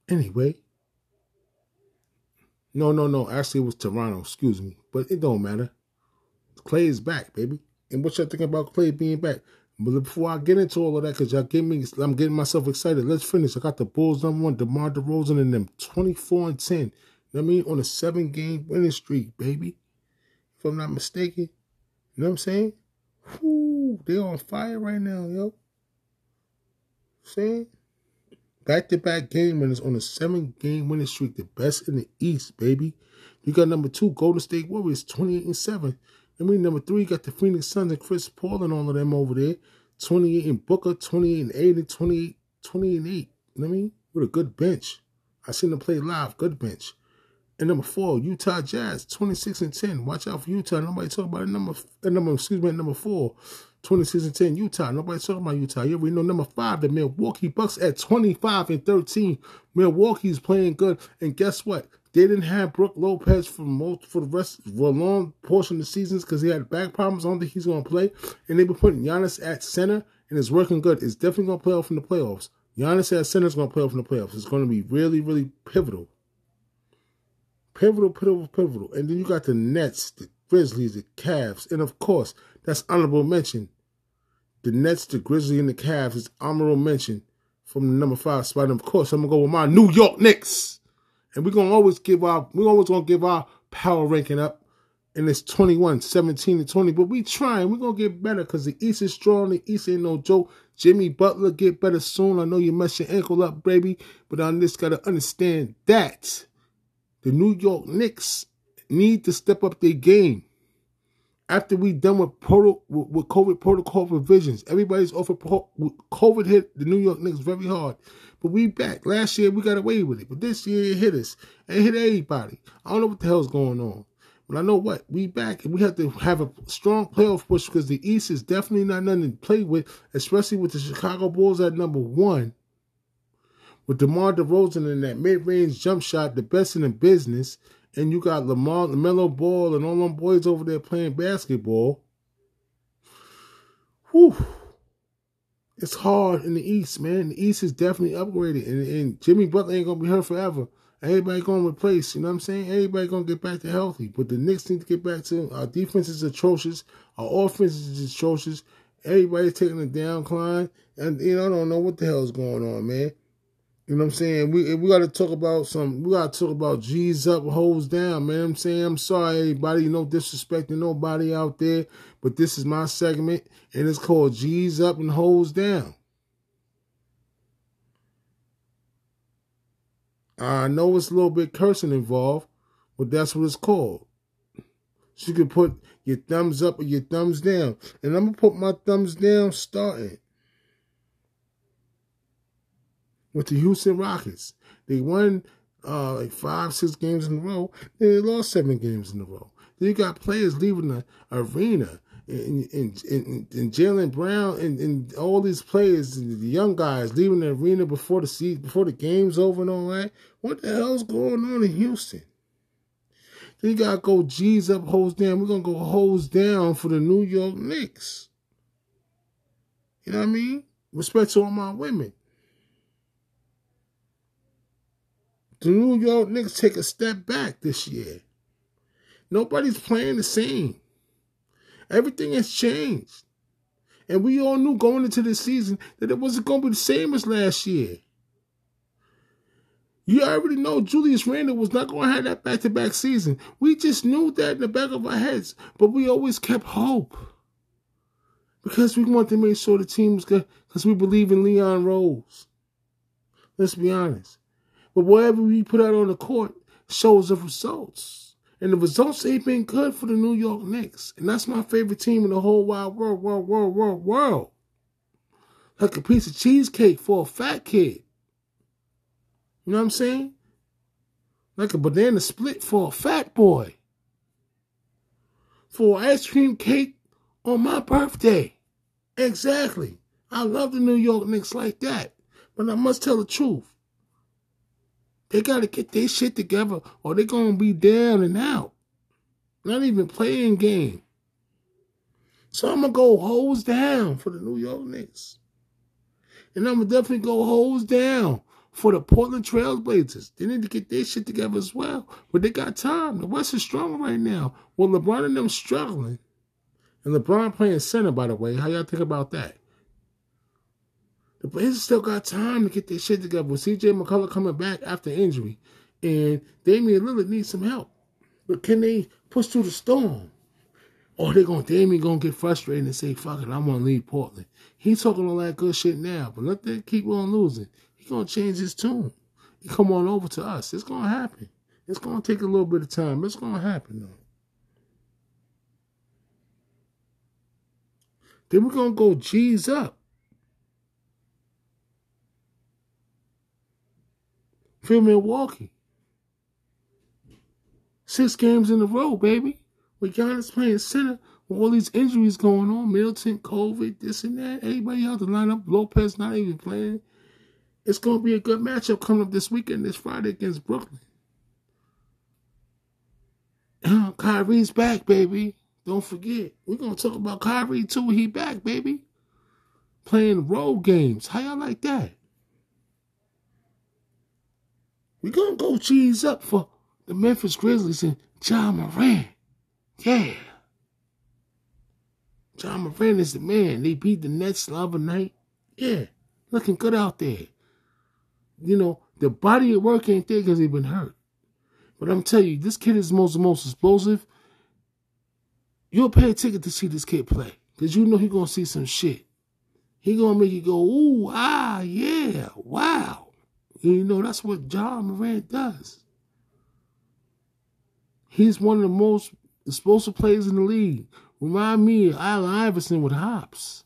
anyway. No, no, no. Actually, it was Toronto. Excuse me. But it don't matter. Klay is back, baby. And what y'all think about Klay being back? But before I get into all of that, because y'all get me, I'm getting myself excited. Let's finish. I got the Bulls number one, DeMar DeRozan, and them 24 and 10. You know I mean? On a seven game winning streak, baby. If I'm not mistaken. You know what I'm saying? Whoo, they're on fire right now, yo. Saying? Back to back game winners on a seven game winning streak, the best in the East, baby. You got number two, Golden State Warriors, 28 and 7. I mean, number three, got the Phoenix Suns and Chris Paul and all of them over there. 28 and Booker, 28 and 8 and 28, 28 and 8. You know what I mean? With a good bench. I seen them play live, good bench. And number four, Utah Jazz, 26 and 10. Watch out for Utah. Nobody talk about it. Number, uh, number excuse me, number four, 26 and 10, Utah. Nobody talking about Utah. You already know number five, the Milwaukee Bucks at 25 and 13. Milwaukee's playing good. And guess what? They didn't have Brook Lopez for most for the rest for a long portion of the seasons because he had back problems. I don't think he's gonna play. And they've been putting Giannis at center and it's working good. It's definitely gonna play off in the playoffs. Giannis at center is gonna play off in the playoffs. It's gonna be really, really pivotal. Pivotal, pivotal, pivotal. And then you got the Nets, the Grizzlies, the Cavs, and of course, that's honorable mention. The Nets, the Grizzlies, and the Cavs is honorable mention from the number five spot. And of course, I'm gonna go with my New York Knicks. And we're gonna always give our we always gonna give our power ranking up. And it's 21, 17, and 20. But we trying. We're gonna get better because the East is strong. The East ain't no joke. Jimmy Butler get better soon. I know you messed your ankle up, baby. But I just gotta understand that the New York Knicks need to step up their game. After we done with, proto, with COVID protocol revisions, everybody's off of COVID hit the New York Knicks very hard. But we back. Last year we got away with it, but this year it hit us. It hit everybody. I don't know what the hell's going on. But I know what we back and we have to have a strong playoff push because the East is definitely not nothing to play with, especially with the Chicago Bulls at number one with DeMar DeRozan in that mid-range jump shot, the best in the business, and you got Lamar, LaMelo Ball, and all them boys over there playing basketball. Whew. It's hard in the East, man. The East is definitely upgraded, and, and Jimmy Butler ain't gonna be here forever. Everybody gonna replace, you know what I'm saying? Everybody gonna get back to healthy. But the Knicks need to get back to our defense is atrocious, our offense is atrocious. Everybody's taking a downcline, and you know, I don't know what the hell's going on, man. You know what I'm saying? We we got to talk about some. We got to talk about G's up, hoes down, man. I'm saying I'm sorry, everybody. No disrespecting nobody out there, but this is my segment, and it's called G's up and hoes down. I know it's a little bit cursing involved, but that's what it's called. So you can put your thumbs up or your thumbs down, and I'm gonna put my thumbs down starting with the Houston Rockets. They won uh, like five, six games in a row. Then they lost seven games in a row. Then you got players leaving the arena. And, and, and, and Jaylen Brown and, and all these players, the young guys leaving the arena before the season, before the game's over and all that. What the hell's going on in Houston? Then you gotta go G's up, hose down. We're gonna go hose down for the New York Knicks. You know what I mean? Respect to all my women. The New York Knicks take a step back this year. Nobody's playing the same. Everything has changed. And we all knew going into this season that it wasn't going to be the same as last year. You already know Julius Randle was not going to have that back to back season. We just knew that in the back of our heads, but we always kept hope. Because we wanted to make sure the team was good, because we believe in Leon Rose. Let's be honest. But whatever we put out on the court shows the results. And the results ain't been good for the New York Knicks. And that's my favorite team in the whole wide world, world, world, world, world. Like a piece of cheesecake for a fat kid. You know what I'm saying? Like a banana split for a fat boy. For ice cream cake on my birthday. Exactly. I love the New York Knicks like that. But I must tell the truth. They got to get their shit together or they're going to be down and out. Not even playing game. So I'm going to go hose down for the New York Knicks. And I'm going to definitely go hose down for the Portland Trailblazers. They need to get their shit together as well. But they got time. The West is strong right now. Well, LeBron and them struggling. And LeBron playing center, by the way. How y'all think about that? The Blazers still got time to get their shit together with CJ McCollum coming back after injury. And Damian Lillard needs some help. But can they push through the storm? Or they gonna Damian gonna get frustrated and say, fuck it, I'm gonna leave Portland. He's talking all that good shit now, but let that keep on losing. He gonna change his tune. He come on over to us. It's gonna happen. It's gonna take a little bit of time. It's gonna happen though. Then we're gonna go G's up. For Milwaukee. Six games in a row, baby. With Giannis playing center, with all these injuries going on, Middleton, COVID, this and that, everybody else, the lineup, Lopez not even playing. It's going to be a good matchup coming up this weekend, this Friday against Brooklyn. Kyrie's back, baby. Don't forget. We're going to talk about Kyrie, too. He back, baby. Playing road games. How y'all like that? We're going to go cheese up for the Memphis Grizzlies and Ja Morant. Yeah. Ja Morant is the man. They beat the Nets the other night. Yeah. Looking good out there. You know, the body of work ain't there because he been hurt. But I'm telling you, this kid is most the most explosive. You'll pay a ticket to see this kid play. Because you know he gonna see some shit. He gonna make you go, ooh, ah, yeah, wow. And you know, that's what Ja Morant does. He's one of the most explosive players in the league. Remind me of Allen Iverson with hops.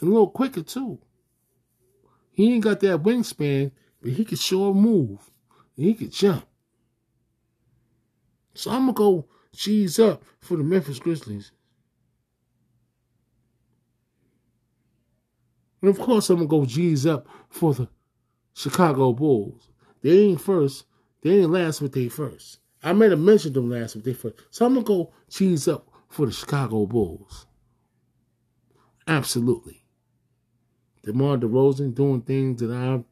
And a little quicker, too. He ain't got that wingspan, but he can sure move. And he can jump. So I'm going to go cheese up for the Memphis Grizzlies. And of course, I'm going to go G's up for the Chicago Bulls. They ain't first. They ain't last, but they first. I made a mention them last, but they first. So I'm gonna go cheese up for the Chicago Bulls. Absolutely. DeMar DeRozan doing things that I'm.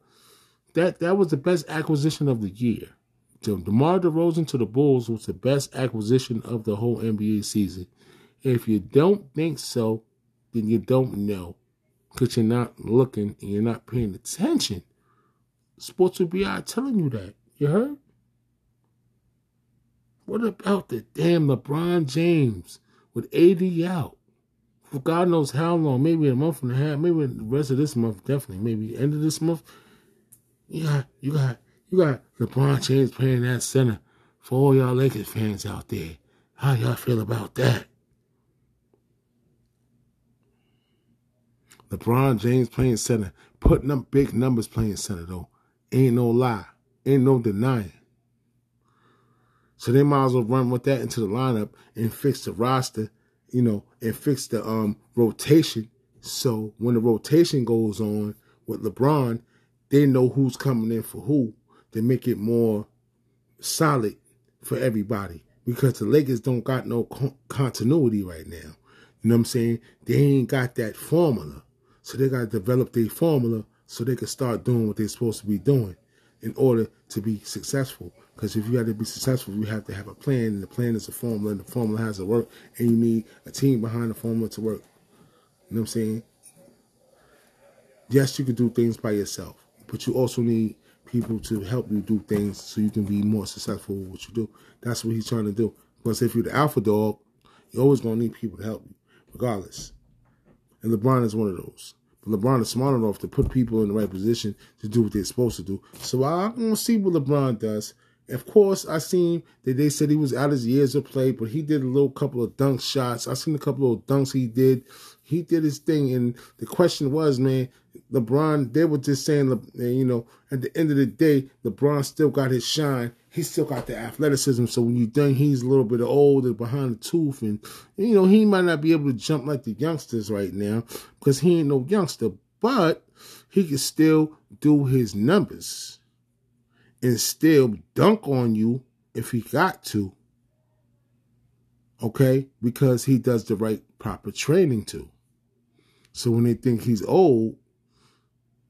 that that was the best acquisition of the year. DeMar DeRozan to the Bulls was the best acquisition of the whole NBA season. If you don't think so, then you don't know. Because you're not looking and you're not paying attention Sports will be out telling you that. You heard? What about the damn LeBron James with AD out? For God knows how long, maybe a month and a half, maybe the rest of this month, definitely, maybe end of this month. You got, you got, you got LeBron James playing that center for all y'all Lakers fans out there. How y'all feel about that? LeBron James playing center, putting up big numbers playing center though. Ain't no lie. Ain't no denying. So they might as well run with that into the lineup and fix the roster, you know, and fix the um rotation. So when the rotation goes on with LeBron, they know who's coming in for who. They make it more solid for everybody because the Lakers don't got no con- continuity right now. You know what I'm saying? They ain't got that formula. So they got to develop their formula so they can start doing what they're supposed to be doing in order to be successful. Because if you got to be successful, you have to have a plan, and the plan is a formula, and the formula has to work, and you need a team behind the formula to work. You know what I'm saying? Yes, you can do things by yourself, but you also need people to help you do things so you can be more successful with what you do. That's what he's trying to do. Because if you're the alpha dog, you're always going to need people to help you, regardless. And LeBron is one of those. LeBron is smart enough to put people in the right position to do what they're supposed to do. So I'm to see what LeBron does. Of course, I seen that they said he was out his years of play, but he did a little couple of dunk shots. I seen a couple of dunks he did. He did his thing, and the question was, man, LeBron. They were just saying, you know, at the end of the day, LeBron still got his shine. He still got the athleticism. So when you think he's a little bit older, behind the tooth, and you know, he might not be able to jump like the youngsters right now because he ain't no youngster, but he can still do his numbers and still dunk on you if he got to. Okay? Because he does the right proper training too. So when they think he's old,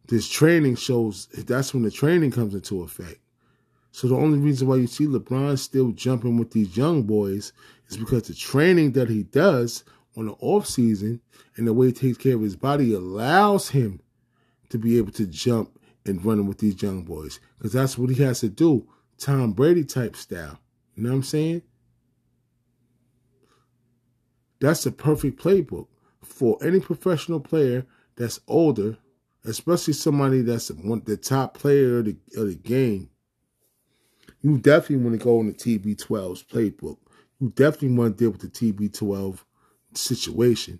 this training shows that's when the training comes into effect. So the only reason why you see LeBron still jumping with these young boys is because the training that he does on the off season and the way he takes care of his body allows him to be able to jump and run with these young boys because that's what he has to do. Tom Brady type style. You know what I'm saying? That's the perfect playbook for any professional player that's older, especially somebody that's one, the top player of the, of the game. You definitely want to go in the TB12's playbook. You definitely want to deal with the TB12 situation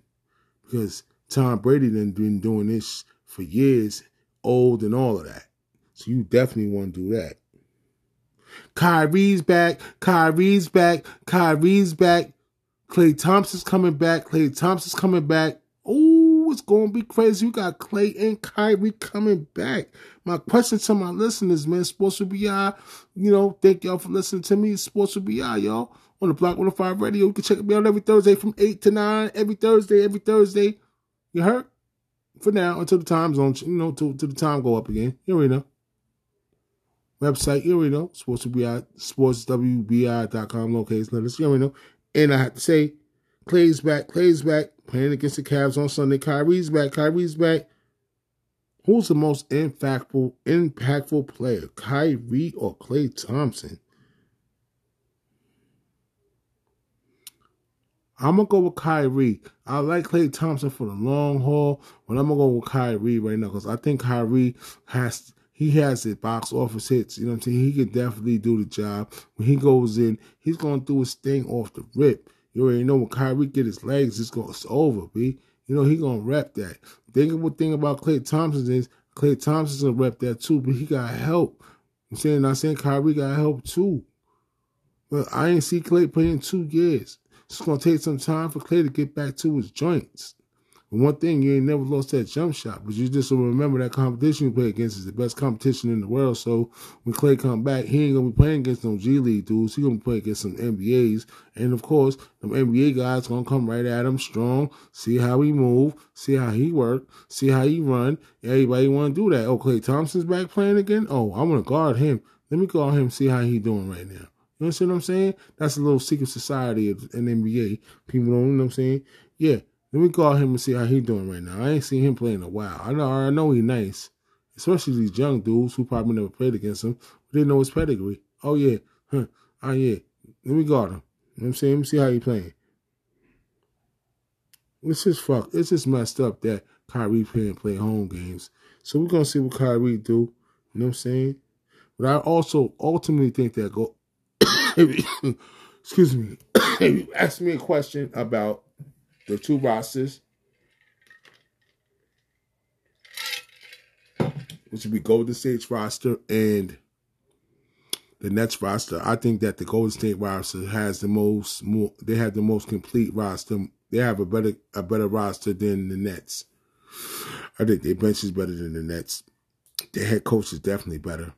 because Tom Brady done been doing this for years old and all of that. So you definitely want to do that. Kyrie's back. Kyrie's back. Kyrie's back. Klay Thompson's coming back. Klay Thompson's coming back. It's going to be crazy. You got Klay and Kyrie coming back. My question to my listeners, man, Sports with BI, you know, thank y'all for listening to me. Sports with BI, y'all, on the Block 105 Radio. You can check me out every Thursday from 8 to 9. Every Thursday, every Thursday. You heard? for now until the time zone, you know, till the time go up again. You already know. Website, you already know. SportsWBI, sportswbi.com, locates letters. You already know. And I have to say, Klay's back, Klay's back, playing against the Cavs on Sunday. Kyrie's back, Kyrie's back. Who's the most impactful, impactful player, Kyrie or Klay Thompson? I'm gonna go with Kyrie. I like Klay Thompson for the long haul, but I'm gonna go with Kyrie right now because I think Kyrie has he has the box office hits. You know what I'm saying? He can definitely do the job. When he goes in, he's gonna do his thing off the rip. You already know when Kyrie get his legs, it's going it's over, b. You know he gonna rep that. Think thing about Klay Thompson is Klay Thompson's gonna rep that too, but he got help. I'm saying not saying Kyrie got help too. But I ain't see Klay play in two years. It's to take some time for Klay to get back to his joints. And one thing, you ain't never lost that jump shot, but you just remember that competition you play against is the best competition in the world. So when Klay come back, he ain't gonna be playing against no G League dudes. He gonna playing against some NBAs, and of course, them NBA guys gonna come right at him strong. See how he move, see how he work, see how he run. Everybody want to do that. Oh, Klay Thompson's back playing again. Oh, I want to guard him. Let me guard him. See how he doing right now. You know what I'm saying? That's a little secret society of an NBA. People don't, you know what I'm saying? Yeah. Let me call him and see how he doing right now. I ain't seen him play in a while. I know I know he nice. Especially these young dudes who probably never played against him, but they know his pedigree. Oh yeah. Huh. Oh yeah. Let me guard him. You know what I'm saying? Let me see how he playing. It's just fuck. It's just messed up that Kyrie can't play home games. So we're gonna see what Kyrie do. You know what I'm saying? But I also ultimately think that go excuse me, ask me a question about the two rosters, which would be Golden State's roster and the Nets roster. I think that the Golden State roster has the most more. They have the most complete roster. They have a better a better roster than the Nets. I think their bench is better than the Nets. Their head coach is definitely better.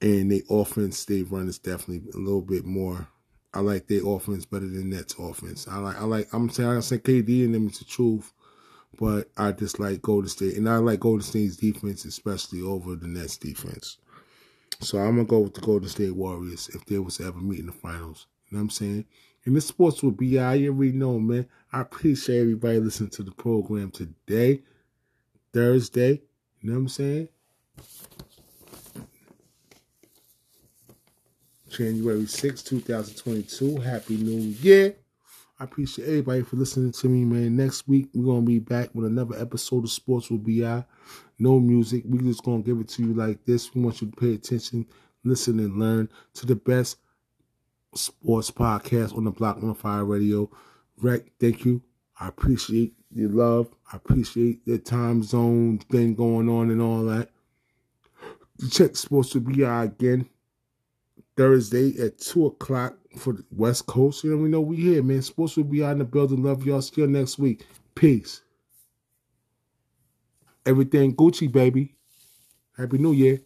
and the offense they run is definitely a little bit more. I like their offense better than Nets offense. I like I like I'm saying I say KD and them is the truth, but I just like Golden State and I like Golden State's defense especially over the Nets defense. So I'm gonna go with the Golden State Warriors if they was to ever meet in the finals. You know what I'm saying? And this sports will be I already know, man. I appreciate everybody listening to the program today, Thursday. You know what I'm saying? January 6, 2022. Happy New Year. I appreciate everybody for listening to me, man. Next week, we're going to be back with another episode of Sports Be out. No music. we just going to give it to you like this. We want you to pay attention, listen, and learn to the best sports podcast on the Block 105 Radio. Rec, thank you. I appreciate your love. I appreciate the time zone thing going on and all that. Check Sports Be out again Thursday at 2 o'clock for the West Coast. You know, we know we here, man. Sports will be out in the building. Love y'all. See you next week. Peace. Everything Gucci, baby. Happy New Year.